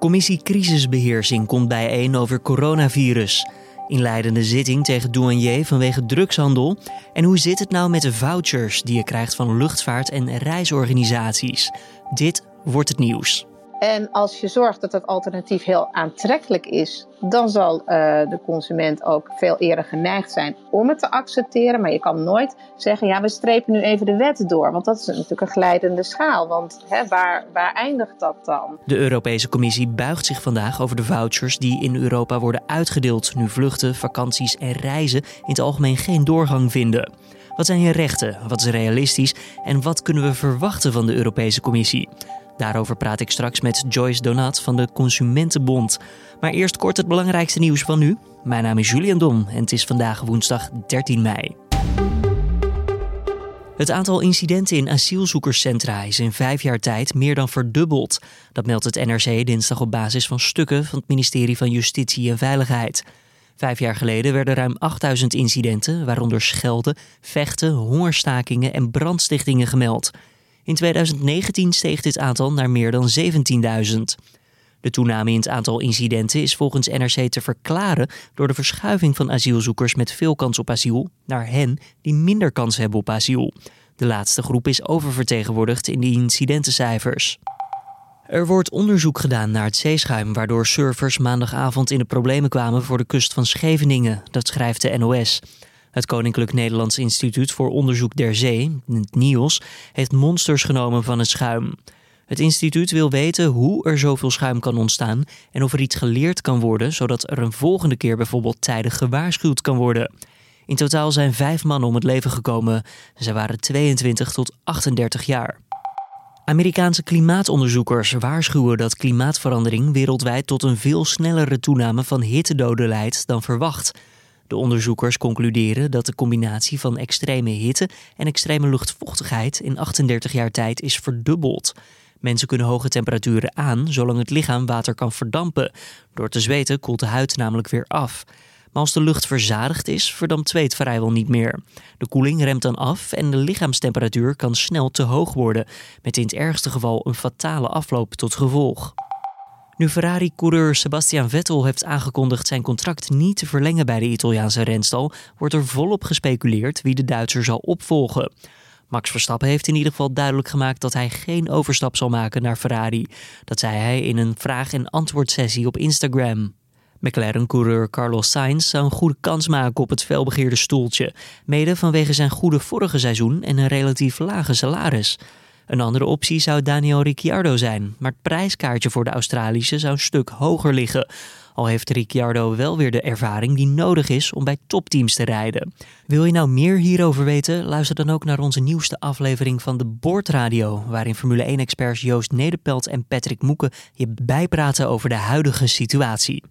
Commissie Crisisbeheersing komt bijeen over coronavirus. Inleidende zitting tegen douanier vanwege drugshandel. En hoe zit het nou met de vouchers die je krijgt van luchtvaart- en reisorganisaties? Dit wordt het nieuws. En als je zorgt dat dat alternatief heel aantrekkelijk is, dan zal uh, de consument ook veel eerder geneigd zijn om het te accepteren. Maar je kan nooit zeggen, ja, we strepen nu even de wet door. Want dat is natuurlijk een glijdende schaal. Want hè, waar, waar eindigt dat dan? De Europese Commissie buigt zich vandaag over de vouchers die in Europa worden uitgedeeld. Nu vluchten, vakanties en reizen in het algemeen geen doorgang vinden. Wat zijn je rechten? Wat is realistisch? En wat kunnen we verwachten van de Europese Commissie? Daarover praat ik straks met Joyce Donat van de Consumentenbond. Maar eerst kort het belangrijkste nieuws van nu. Mijn naam is Julian Dom en het is vandaag woensdag 13 mei. Het aantal incidenten in asielzoekerscentra is in vijf jaar tijd meer dan verdubbeld. Dat meldt het NRC dinsdag op basis van stukken van het ministerie van Justitie en Veiligheid. Vijf jaar geleden werden ruim 8000 incidenten, waaronder schelden, vechten, hongerstakingen en brandstichtingen gemeld. In 2019 steeg dit aantal naar meer dan 17.000. De toename in het aantal incidenten is volgens NRC te verklaren door de verschuiving van asielzoekers met veel kans op asiel naar hen die minder kans hebben op asiel. De laatste groep is oververtegenwoordigd in de incidentencijfers. Er wordt onderzoek gedaan naar het zeeschuim, waardoor surfers maandagavond in de problemen kwamen voor de kust van Scheveningen. Dat schrijft de NOS. Het Koninklijk Nederlands Instituut voor Onderzoek der Zee, het NIOS, heeft monsters genomen van het schuim. Het instituut wil weten hoe er zoveel schuim kan ontstaan en of er iets geleerd kan worden, zodat er een volgende keer bijvoorbeeld tijdig gewaarschuwd kan worden. In totaal zijn vijf mannen om het leven gekomen. Ze waren 22 tot 38 jaar. Amerikaanse klimaatonderzoekers waarschuwen dat klimaatverandering wereldwijd tot een veel snellere toename van hittedoden leidt dan verwacht. De onderzoekers concluderen dat de combinatie van extreme hitte en extreme luchtvochtigheid in 38 jaar tijd is verdubbeld. Mensen kunnen hoge temperaturen aan zolang het lichaam water kan verdampen. Door te zweten koelt de huid namelijk weer af. Maar als de lucht verzadigd is, verdampt zweet vrijwel niet meer. De koeling remt dan af en de lichaamstemperatuur kan snel te hoog worden, met in het ergste geval een fatale afloop tot gevolg. Nu Ferrari-coureur Sebastian Vettel heeft aangekondigd zijn contract niet te verlengen bij de Italiaanse renstal, wordt er volop gespeculeerd wie de Duitser zal opvolgen. Max Verstappen heeft in ieder geval duidelijk gemaakt dat hij geen overstap zal maken naar Ferrari. Dat zei hij in een vraag- en antwoordsessie op Instagram. McLaren-coureur Carlos Sainz zou een goede kans maken op het felbegeerde stoeltje, mede vanwege zijn goede vorige seizoen en een relatief lage salaris. Een andere optie zou Daniel Ricciardo zijn, maar het prijskaartje voor de Australische zou een stuk hoger liggen. Al heeft Ricciardo wel weer de ervaring die nodig is om bij topteams te rijden. Wil je nou meer hierover weten? Luister dan ook naar onze nieuwste aflevering van de Boordradio, waarin Formule 1-experts Joost Nederpelt en Patrick Moeken je bijpraten over de huidige situatie.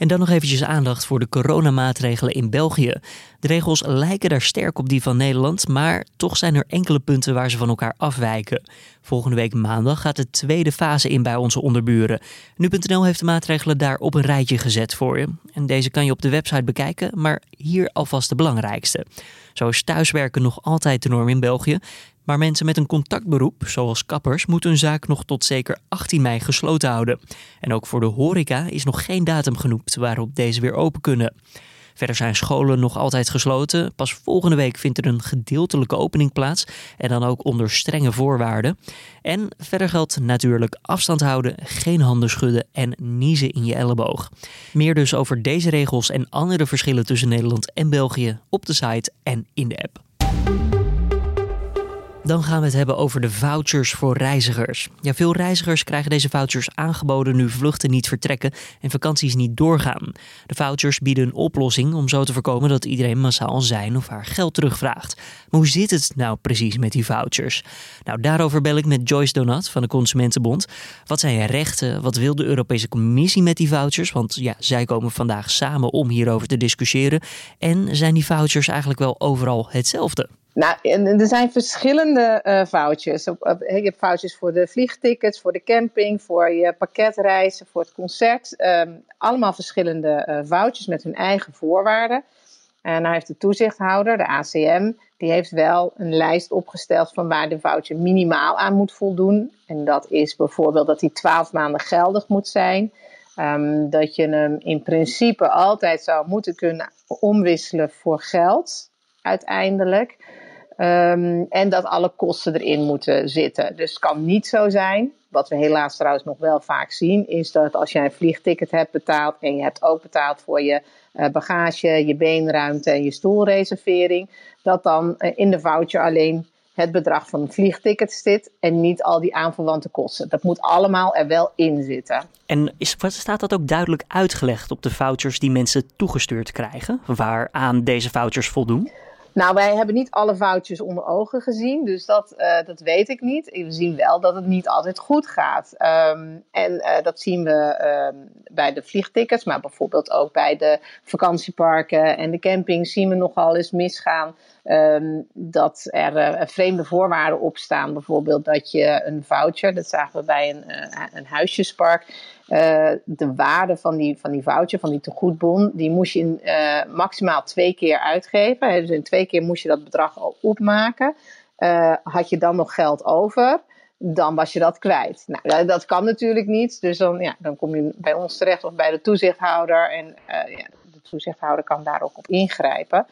En dan nog eventjes aandacht voor de coronamaatregelen in België. De regels lijken daar sterk op die van Nederland, maar toch zijn er enkele punten waar ze van elkaar afwijken. Volgende week maandag gaat de tweede fase in bij onze onderburen. Nu.nl heeft de maatregelen daar op een rijtje gezet voor je. En deze kan je op de website bekijken, maar hier alvast de belangrijkste. Zo is thuiswerken nog altijd de norm in België. Maar mensen met een contactberoep, zoals kappers, moeten hun zaak nog tot zeker 18 mei gesloten houden. En ook voor de horeca is nog geen datum genoemd waarop deze weer open kunnen. Verder zijn scholen nog altijd gesloten. Pas volgende week vindt er een gedeeltelijke opening plaats en dan ook onder strenge voorwaarden. En verder geldt natuurlijk afstand houden, geen handen schudden en niezen in je elleboog. Meer dus over deze regels en andere verschillen tussen Nederland en België op de site en in de app. Dan gaan we het hebben over de vouchers voor reizigers. Ja, veel reizigers krijgen deze vouchers aangeboden nu vluchten niet vertrekken en vakanties niet doorgaan. De vouchers bieden een oplossing om zo te voorkomen dat iedereen massaal zijn of haar geld terugvraagt. Maar hoe zit het nou precies met die vouchers? Nou, daarover bel ik met Joyce Donat van de Consumentenbond. Wat zijn je rechten? Wat wil de Europese Commissie met die vouchers? Want ja, zij komen vandaag samen om hierover te discussiëren. En zijn die vouchers eigenlijk wel overal hetzelfde? Nou, er zijn verschillende uh, vouchers. Je hebt vouchers voor de vliegtickets, voor de camping, voor je pakketreizen, voor het concert. Um, allemaal verschillende uh, vouchers met hun eigen voorwaarden. En nou heeft de toezichthouder, de ACM, die heeft wel een lijst opgesteld van waar de voucher minimaal aan moet voldoen. En dat is bijvoorbeeld dat die 12 maanden geldig moet zijn. Ehm, dat je hem in principe altijd zou moeten kunnen omwisselen voor geld, uiteindelijk. Ehm, en dat alle kosten erin moeten zitten. Dus het kan niet zo zijn, wat we helaas trouwens nog wel vaak zien, is dat als jij een vliegticket hebt betaald en je hebt ook betaald voor je uh, bagage, je beenruimte en je stoelreservering, dat dan uh, in de voucher alleen het bedrag van een vliegticket zit en niet al die aanverwante kosten. Dat moet allemaal er wel in zitten. En is, staat dat ook duidelijk uitgelegd op de vouchers die mensen toegestuurd krijgen, waaraan deze vouchers voldoen? Nou, wij hebben niet alle vouchers onder ogen gezien, dus dat, uh, dat weet ik niet. We zien wel dat het niet altijd goed gaat. Um, en uh, dat zien we um, bij de vliegtickets, maar bijvoorbeeld ook bij de vakantieparken en de campings zien we nogal eens misgaan. Um, dat er uh, vreemde voorwaarden op staan. Bijvoorbeeld dat je een voucher, dat zagen we bij een, een huisjespark, uh, de waarde van die, van die voucher, van die tegoedbon, die moest je in, uh, maximaal twee keer uitgeven. Dus in twee keer moest je dat bedrag al opmaken. Uh, had je dan nog geld over, dan was je dat kwijt. Nou, dat kan natuurlijk niet. Dus dan, ja, dan kom je bij ons terecht of bij de toezichthouder. En ja, de toezichthouder kan daar ook op ingrijpen.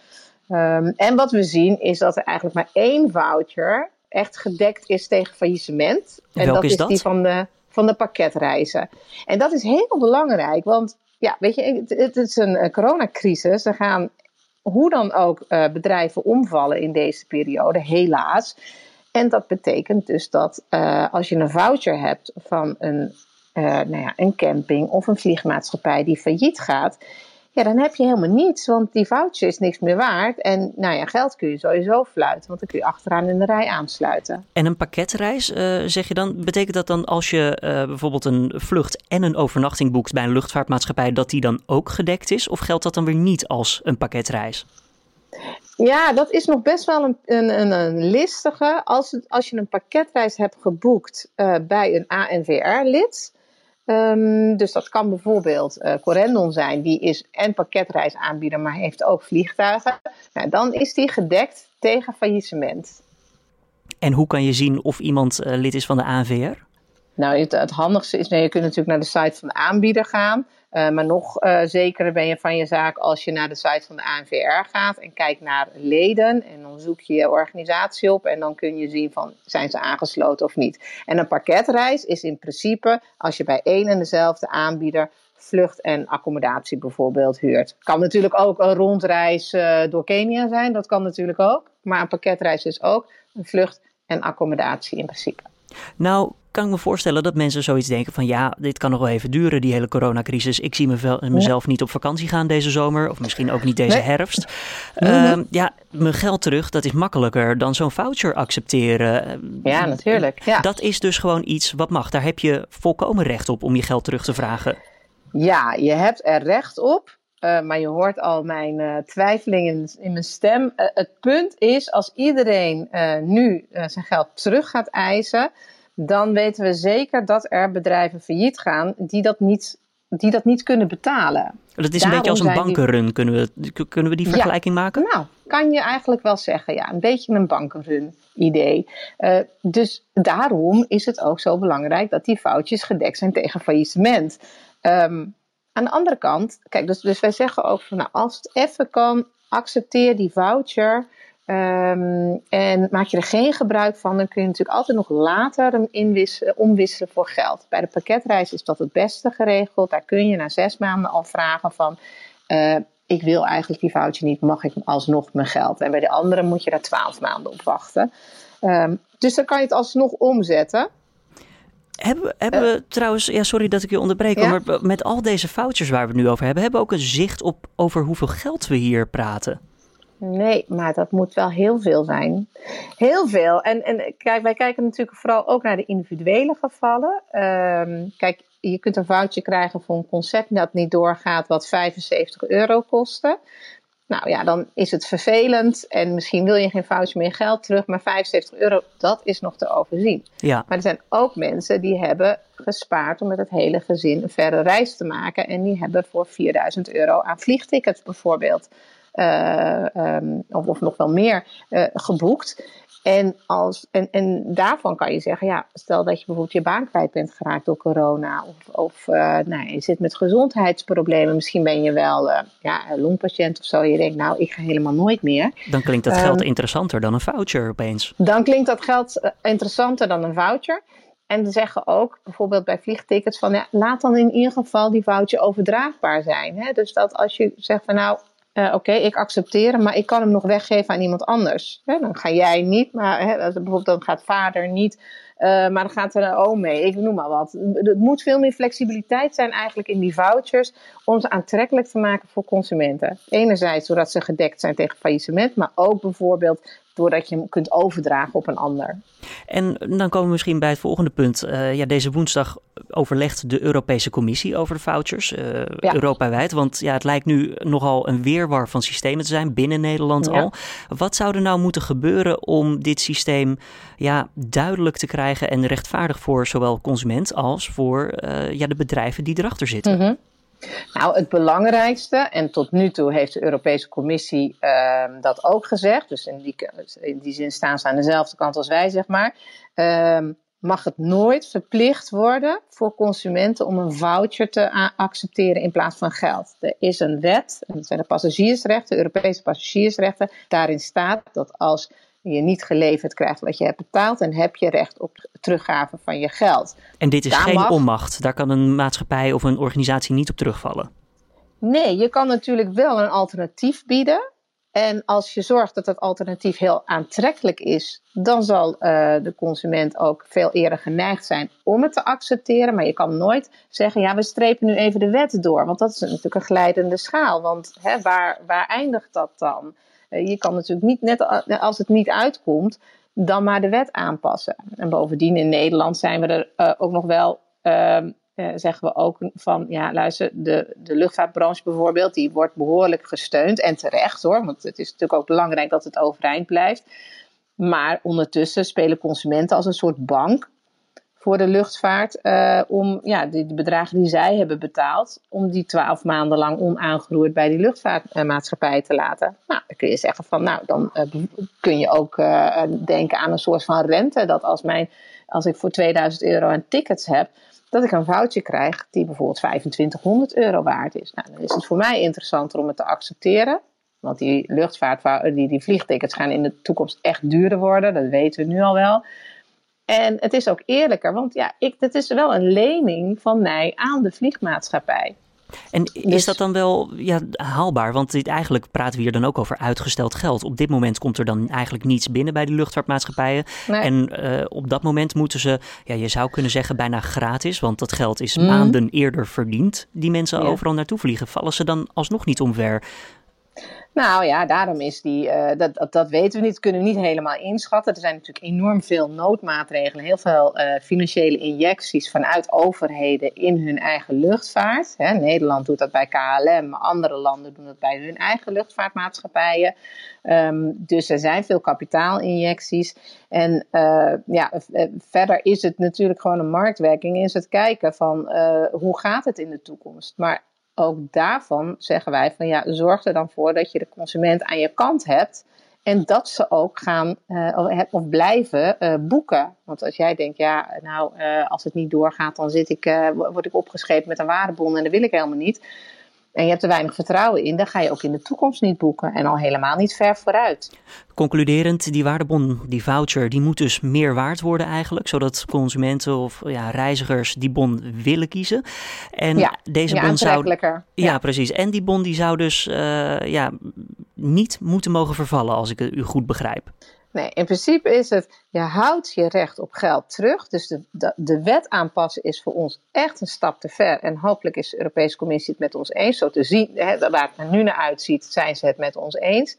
Um, en wat we zien is dat er eigenlijk maar één voucher echt gedekt is tegen faillissement. En dat is, is dat? die van de van de pakketreizen. En dat is heel belangrijk, want ja, weet je, het, het is een, coronacrisis. Er gaan hoe dan ook uh, bedrijven omvallen in deze periode, helaas. En dat betekent dus dat uh, als je een voucher hebt van een, uh, nou ja, een camping of een vliegmaatschappij die failliet gaat, ja, dan heb je helemaal niets, want die voucher is niks meer waard. En nou ja, geld kun je sowieso fluiten, want dan kun je achteraan in de rij aansluiten. En een pakketreis, uh, zeg je dan, betekent dat dan als je uh, bijvoorbeeld een vlucht en een overnachting boekt bij een luchtvaartmaatschappij, dat die dan ook gedekt is? Of geldt dat dan weer niet als een pakketreis? Ja, dat is nog best wel een, een, een listige. Als, het, als je een pakketreis hebt geboekt uh, bij een ANVR-lid, Um, dus dat kan bijvoorbeeld uh, Corendon zijn, die is en pakketreis aanbieder, maar heeft ook vliegtuigen. Nou, dan is die gedekt tegen faillissement. En hoe kan je zien of iemand uh, lid is van de ANVR? Nou, het, het handigste is, nee, je kunt natuurlijk naar de site van de aanbieder gaan. Uh, maar nog uh, zekerder ben je van je zaak als je naar de site van de ANVR gaat en kijkt naar leden. En dan zoek je je organisatie op en dan kun je zien van zijn ze aangesloten of niet. En een pakketreis is in principe als je bij één en dezelfde aanbieder vlucht en accommodatie bijvoorbeeld huurt. Kan natuurlijk ook een rondreis uh, door Kenia zijn, dat kan natuurlijk ook. Maar een pakketreis is ook een vlucht en accommodatie in principe. Nou, kan ik me voorstellen dat mensen zoiets denken van ja, dit kan nog wel even duren, die hele coronacrisis. Ik zie mezelf niet op vakantie gaan deze zomer of misschien ook niet deze nee. herfst. Nee, nee. Uh, ja, mijn geld terug, dat is makkelijker dan zo'n voucher accepteren. Ja, natuurlijk. Ja. Dat is dus gewoon iets wat mag. Daar heb je volkomen recht op om je geld terug te vragen. Ja, je hebt er recht op. Uh, maar je hoort al mijn uh, twijfeling in, in, mijn stem. Uh, het punt is, als iedereen nu zijn geld terug gaat eisen, dan weten we zeker dat er bedrijven failliet gaan die dat niet, die dat niet kunnen betalen. Dat is een Daarom beetje als een bankenrun. Die... Kunnen, we, kunnen we die vergelijking ja, maken? Nou, kan je eigenlijk wel zeggen. Ja, een beetje een bankenrun idee. Uh, dus daarom is het ook zo belangrijk dat die foutjes gedekt zijn tegen faillissement. Um, aan de andere kant, kijk, dus, dus wij zeggen ook van nou, als het even kan, accepteer die voucher. Um, en maak je er geen gebruik van, dan kun je natuurlijk altijd nog later hem inwisselen, omwisselen voor geld. Bij de pakketreis is dat het beste geregeld. Daar kun je na zes maanden al vragen van, uh, ik wil eigenlijk die voucher niet, mag ik alsnog mijn geld? En bij de andere moet je daar twaalf maanden op wachten. Um, dus dan kan je het alsnog omzetten. Hebben, hebben we trouwens, ja, sorry dat ik je onderbreek, ja? maar met al deze vouchers waar we het nu over hebben, hebben we ook een zicht op over hoeveel geld we hier praten? Nee, maar dat moet wel heel veel zijn. Heel veel. En, en kijk, wij kijken natuurlijk vooral ook naar de individuele gevallen. Um, kijk, je kunt een voucher krijgen voor een concert dat niet doorgaat, wat 75 euro kostte. Nou ja, dan is het vervelend en misschien wil je geen voucher meer geld terug, maar 75 euro, dat is nog te overzien. Ja. Maar er zijn ook mensen die hebben gespaard om met het hele gezin een verre reis te maken en die hebben voor 4000 euro aan vliegtickets bijvoorbeeld um, of, of, nog wel meer geboekt. En, als, en, en daarvan kan je zeggen, ja, stel dat je bijvoorbeeld je baan kwijt bent geraakt door corona. Of, of uh, nou, je zit met gezondheidsproblemen. Misschien ben je wel uh, ja, een longpatiënt of zo. Je denkt, nou, ik ga helemaal nooit meer. Dan klinkt dat geld um, interessanter dan een voucher opeens. Dan klinkt dat geld interessanter dan een voucher. En we zeggen ook bijvoorbeeld bij vliegtickets van ja, laat dan in ieder geval die voucher overdraagbaar zijn. Hè? Dus dat als je zegt van nou, uh, oké, ik accepteer hem, maar ik kan hem nog weggeven aan iemand anders. Dan ga jij niet, maar hè, bijvoorbeeld dan gaat vader niet, maar dan gaat er een mee. Ik noem maar wat. Er moet veel meer flexibiliteit zijn eigenlijk in die vouchers om ze aantrekkelijk te maken voor consumenten. Enerzijds doordat ze gedekt zijn tegen faillissement, maar ook bijvoorbeeld doordat je hem kunt overdragen op een ander. En dan komen we misschien bij het volgende punt. Uh, ja, deze woensdag overlegt de Europese Commissie over de vouchers, uh, ja. Europawijd. Want ja, het lijkt nu nogal een weerwar van systemen te zijn binnen Nederland ja. al. Wat zou er nou moeten gebeuren om dit systeem ja, duidelijk te krijgen en rechtvaardig voor zowel consument als voor uh, ja, de bedrijven die erachter zitten? -hmm. Nou, het belangrijkste, en tot nu toe heeft de Europese Commissie uh, dat ook gezegd, dus in die, in die zin staan ze aan dezelfde kant als wij, zeg maar. Uh, mag het nooit verplicht worden voor consumenten om een voucher te accepteren in plaats van geld. Er is een wet, dat zijn de passagiersrechten, Europese passagiersrechten. Daarin staat dat als je niet geleverd krijgt wat je hebt betaald, dan heb je recht op teruggave van je geld. En dit is Daar geen mag... onmacht. Daar kan een maatschappij of een organisatie niet op terugvallen. Nee, je kan natuurlijk wel een alternatief bieden. En als je zorgt dat dat alternatief heel aantrekkelijk is, dan zal uh, de consument ook veel eerder geneigd zijn om het te accepteren. Maar je kan nooit zeggen, ja, we strepen nu even de wet door. Want dat is natuurlijk een glijdende schaal. Want hè, waar, waar eindigt dat dan? Uh, je kan natuurlijk niet, net als het niet uitkomt, dan maar de wet aanpassen. En bovendien in Nederland zijn we er uh, ook nog wel uh, zeggen we ook van, ja, luister, de, de luchtvaartbranche bijvoorbeeld, die wordt behoorlijk gesteund en terecht hoor, want het is natuurlijk ook belangrijk dat het overeind blijft. Maar ondertussen spelen consumenten als een soort bank voor de luchtvaart uh, om ja, de, bedragen die zij hebben betaald, om die twaalf maanden lang onaangeroerd bij die luchtvaartmaatschappij te laten. Nou, dan kun je zeggen van, nou, dan uh, kun je ook uh, denken aan een soort van rente, dat als, mijn, als ik voor 2000 euro aan tickets heb, dat ik een voucher krijg die bijvoorbeeld 2500 euro waard is. Nou, dan is het voor mij interessanter om het te accepteren. Want die luchtvaart, die, die vliegtickets gaan in de toekomst echt duurder worden. Dat weten we nu al wel. En het is ook eerlijker, want ja, ik, het is wel een lening van mij aan de vliegmaatschappij. En is dus, dat dan wel ja, haalbaar? Want dit, eigenlijk praten we hier dan ook over uitgesteld geld. Op dit moment komt er dan eigenlijk niets binnen bij de luchtvaartmaatschappijen. Nee. En uh, op dat moment moeten ze, ja, je zou kunnen zeggen bijna gratis, want dat geld is mm. maanden eerder verdiend, die mensen ja. overal naartoe vliegen. Vallen ze dan alsnog niet omver? Nou ja, daarom is die, uh, dat, dat, weten we niet, kunnen we niet helemaal inschatten. Er zijn natuurlijk enorm veel noodmaatregelen, heel veel uh, financiële injecties vanuit overheden in hun eigen luchtvaart. Hè, Nederland doet dat bij KLM, andere landen doen dat bij hun eigen luchtvaartmaatschappijen. Um, dus er zijn veel kapitaalinjecties. En uh, ja, verder is het natuurlijk gewoon een marktwerking, is het kijken van hoe gaat het in de toekomst. Maar ook daarvan zeggen wij van ja, zorg er dan voor dat je de consument aan je kant hebt. En dat ze ook gaan uh, of blijven uh, boeken. Want als jij denkt, ja, nou, uh, als het niet doorgaat, dan zit ik, word ik opgescheept met een waardebon en dat wil ik helemaal niet en je hebt er weinig vertrouwen in, dan ga je ook in de toekomst niet boeken en al helemaal niet ver vooruit. Concluderend, die waardebon, die voucher, die moet dus meer waard worden eigenlijk, zodat consumenten of ja, reizigers die bon willen kiezen. En ja, deze ja, bon zou. Ja. ja, precies. En die bon die zou dus uh, ja, niet moeten mogen vervallen, als ik u goed begrijp. Nee, in principe is het, je houdt je recht op geld terug. Dus de, de, wet aanpassen is voor ons echt een stap te ver. En hopelijk is de Europese Commissie het met ons eens. Zo te zien, hè, waar het nu naar uitziet, zijn ze het met ons eens.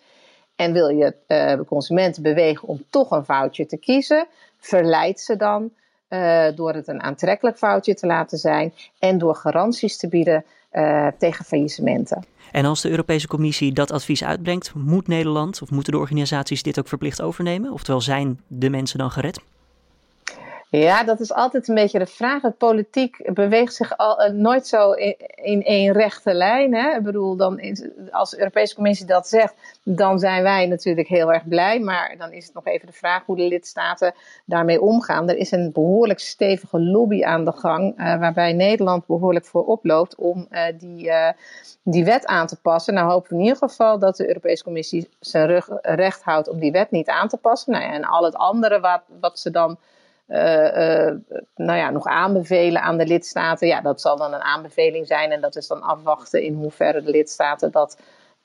En wil je uh, de consumenten bewegen om toch een foutje te kiezen, verleid ze dan uh, door het een aantrekkelijk foutje te laten zijn en door garanties te bieden uh, tegen faillissementen. En als de Europese Commissie dat advies uitbrengt, moet Nederland of moeten de organisaties dit ook verplicht overnemen? Oftewel, zijn de mensen dan gered? Ja, dat is altijd een beetje de vraag. Het politiek beweegt zich al, uh, nooit zo in, één rechte lijn. Hè? Ik bedoel, dan als de Europese Commissie dat zegt, dan zijn wij natuurlijk heel erg blij. Maar dan is het nog even de vraag hoe de lidstaten daarmee omgaan. Er is een behoorlijk stevige lobby aan de gang, uh, waarbij Nederland behoorlijk voor oploopt om uh, die, die wet aan te passen. Nou hopen we in ieder geval dat de Europese Commissie zijn rug recht houdt om die wet niet aan te passen. Nou ja, en al het andere wat, wat ze dan nou ja, nog aanbevelen aan de lidstaten. Ja, dat zal dan een aanbeveling zijn en dat is dan afwachten in hoeverre de lidstaten dat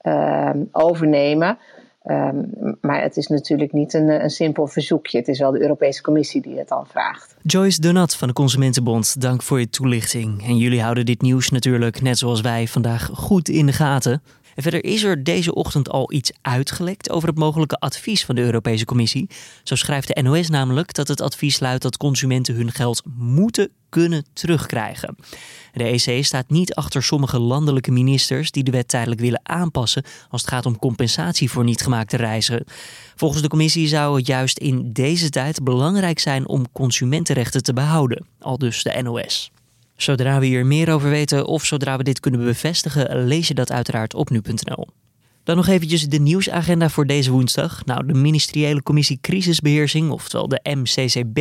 uh, overnemen. Um, maar het is natuurlijk niet een, een, simpel verzoekje. Het is wel de Europese Commissie die het dan vraagt. Joyce Donat van de Consumentenbond, dank voor je toelichting. En jullie houden dit nieuws natuurlijk, net zoals wij, vandaag goed in de gaten. Verder is er deze ochtend al iets uitgelekt over het mogelijke advies van de Europese Commissie. Zo schrijft de NOS namelijk dat het advies luidt dat consumenten hun geld moeten kunnen terugkrijgen. De EC staat niet achter sommige landelijke ministers die de wet tijdelijk willen aanpassen als het gaat om compensatie voor niet gemaakte reizen. Volgens de commissie zou het juist in deze tijd belangrijk zijn om consumentenrechten te behouden, al dus de NOS. Zodra we hier meer over weten of zodra we dit kunnen bevestigen, lees je dat uiteraard op nu.nl. Dan nog eventjes de nieuwsagenda voor deze woensdag. Nou, de Ministeriële Commissie Crisisbeheersing, oftewel de MCCB,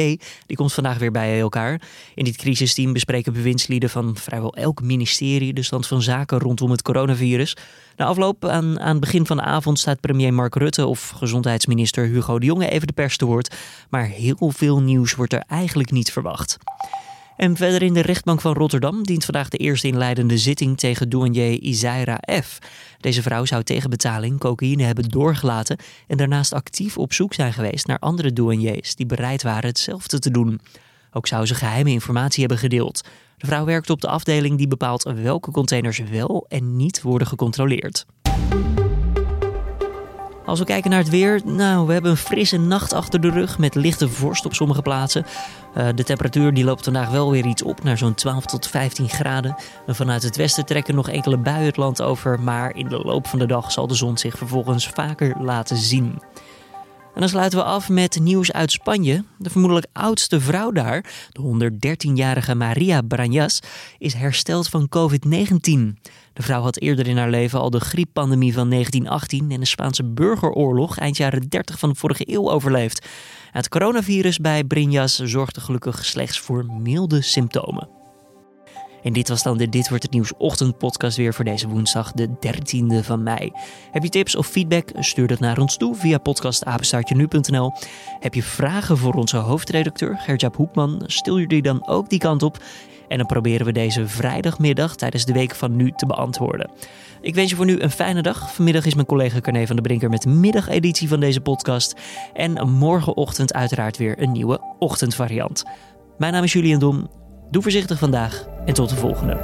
die komt vandaag weer bij elkaar. In dit crisisteam bespreken bewindslieden van vrijwel elk ministerie de stand van zaken rondom het coronavirus. Na afloop aan, aan het begin van de avond staat premier Mark Rutte of gezondheidsminister Hugo de Jonge even de pers te woord. Maar heel veel nieuws wordt er eigenlijk niet verwacht. En verder in de rechtbank van Rotterdam dient vandaag de eerste inleidende zitting tegen douanier Isaira F. Deze vrouw zou tegen betaling cocaïne hebben doorgelaten en daarnaast actief op zoek zijn geweest naar andere douaniers die bereid waren hetzelfde te doen. Ook zou ze geheime informatie hebben gedeeld. De vrouw werkt op de afdeling die bepaalt welke containers wel en niet worden gecontroleerd. Als we kijken naar het weer, nou, we hebben een frisse nacht achter de rug met lichte vorst op sommige plaatsen. Uh, de temperatuur die loopt vandaag wel weer iets op naar zo'n 12 tot 15 graden. En vanuit het westen trekken nog enkele buien het land over, maar in de loop van de dag zal de zon zich vervolgens vaker laten zien. En dan sluiten we af met nieuws uit Spanje. De vermoedelijk oudste vrouw daar, de 113-jarige Maria Brañas, is hersteld van COVID-19. De vrouw had eerder in haar leven al de grieppandemie van 1918 en de Spaanse burgeroorlog eind jaren 30 van de vorige eeuw overleefd. Het coronavirus bij Brinjas zorgde gelukkig slechts voor milde symptomen. En dit was dan de Dit Wordt Het Nieuws ochtendpodcast weer voor deze woensdag, de 13e van mei. Heb je tips of feedback? Stuur dat naar ons toe via podcastapenstaartje.nu.nl. Heb je vragen voor onze hoofdredacteur Gertjaap Hoekman? Stil je die dan ook die kant op. En dan proberen we deze vrijdagmiddag tijdens de week van nu te beantwoorden. Ik wens je voor nu een fijne dag. Vanmiddag is mijn collega Carne van der Brinker met de middageditie van deze podcast. En morgenochtend uiteraard weer een nieuwe ochtendvariant. Mijn naam is Julian Dom. Doe voorzichtig vandaag en tot de volgende.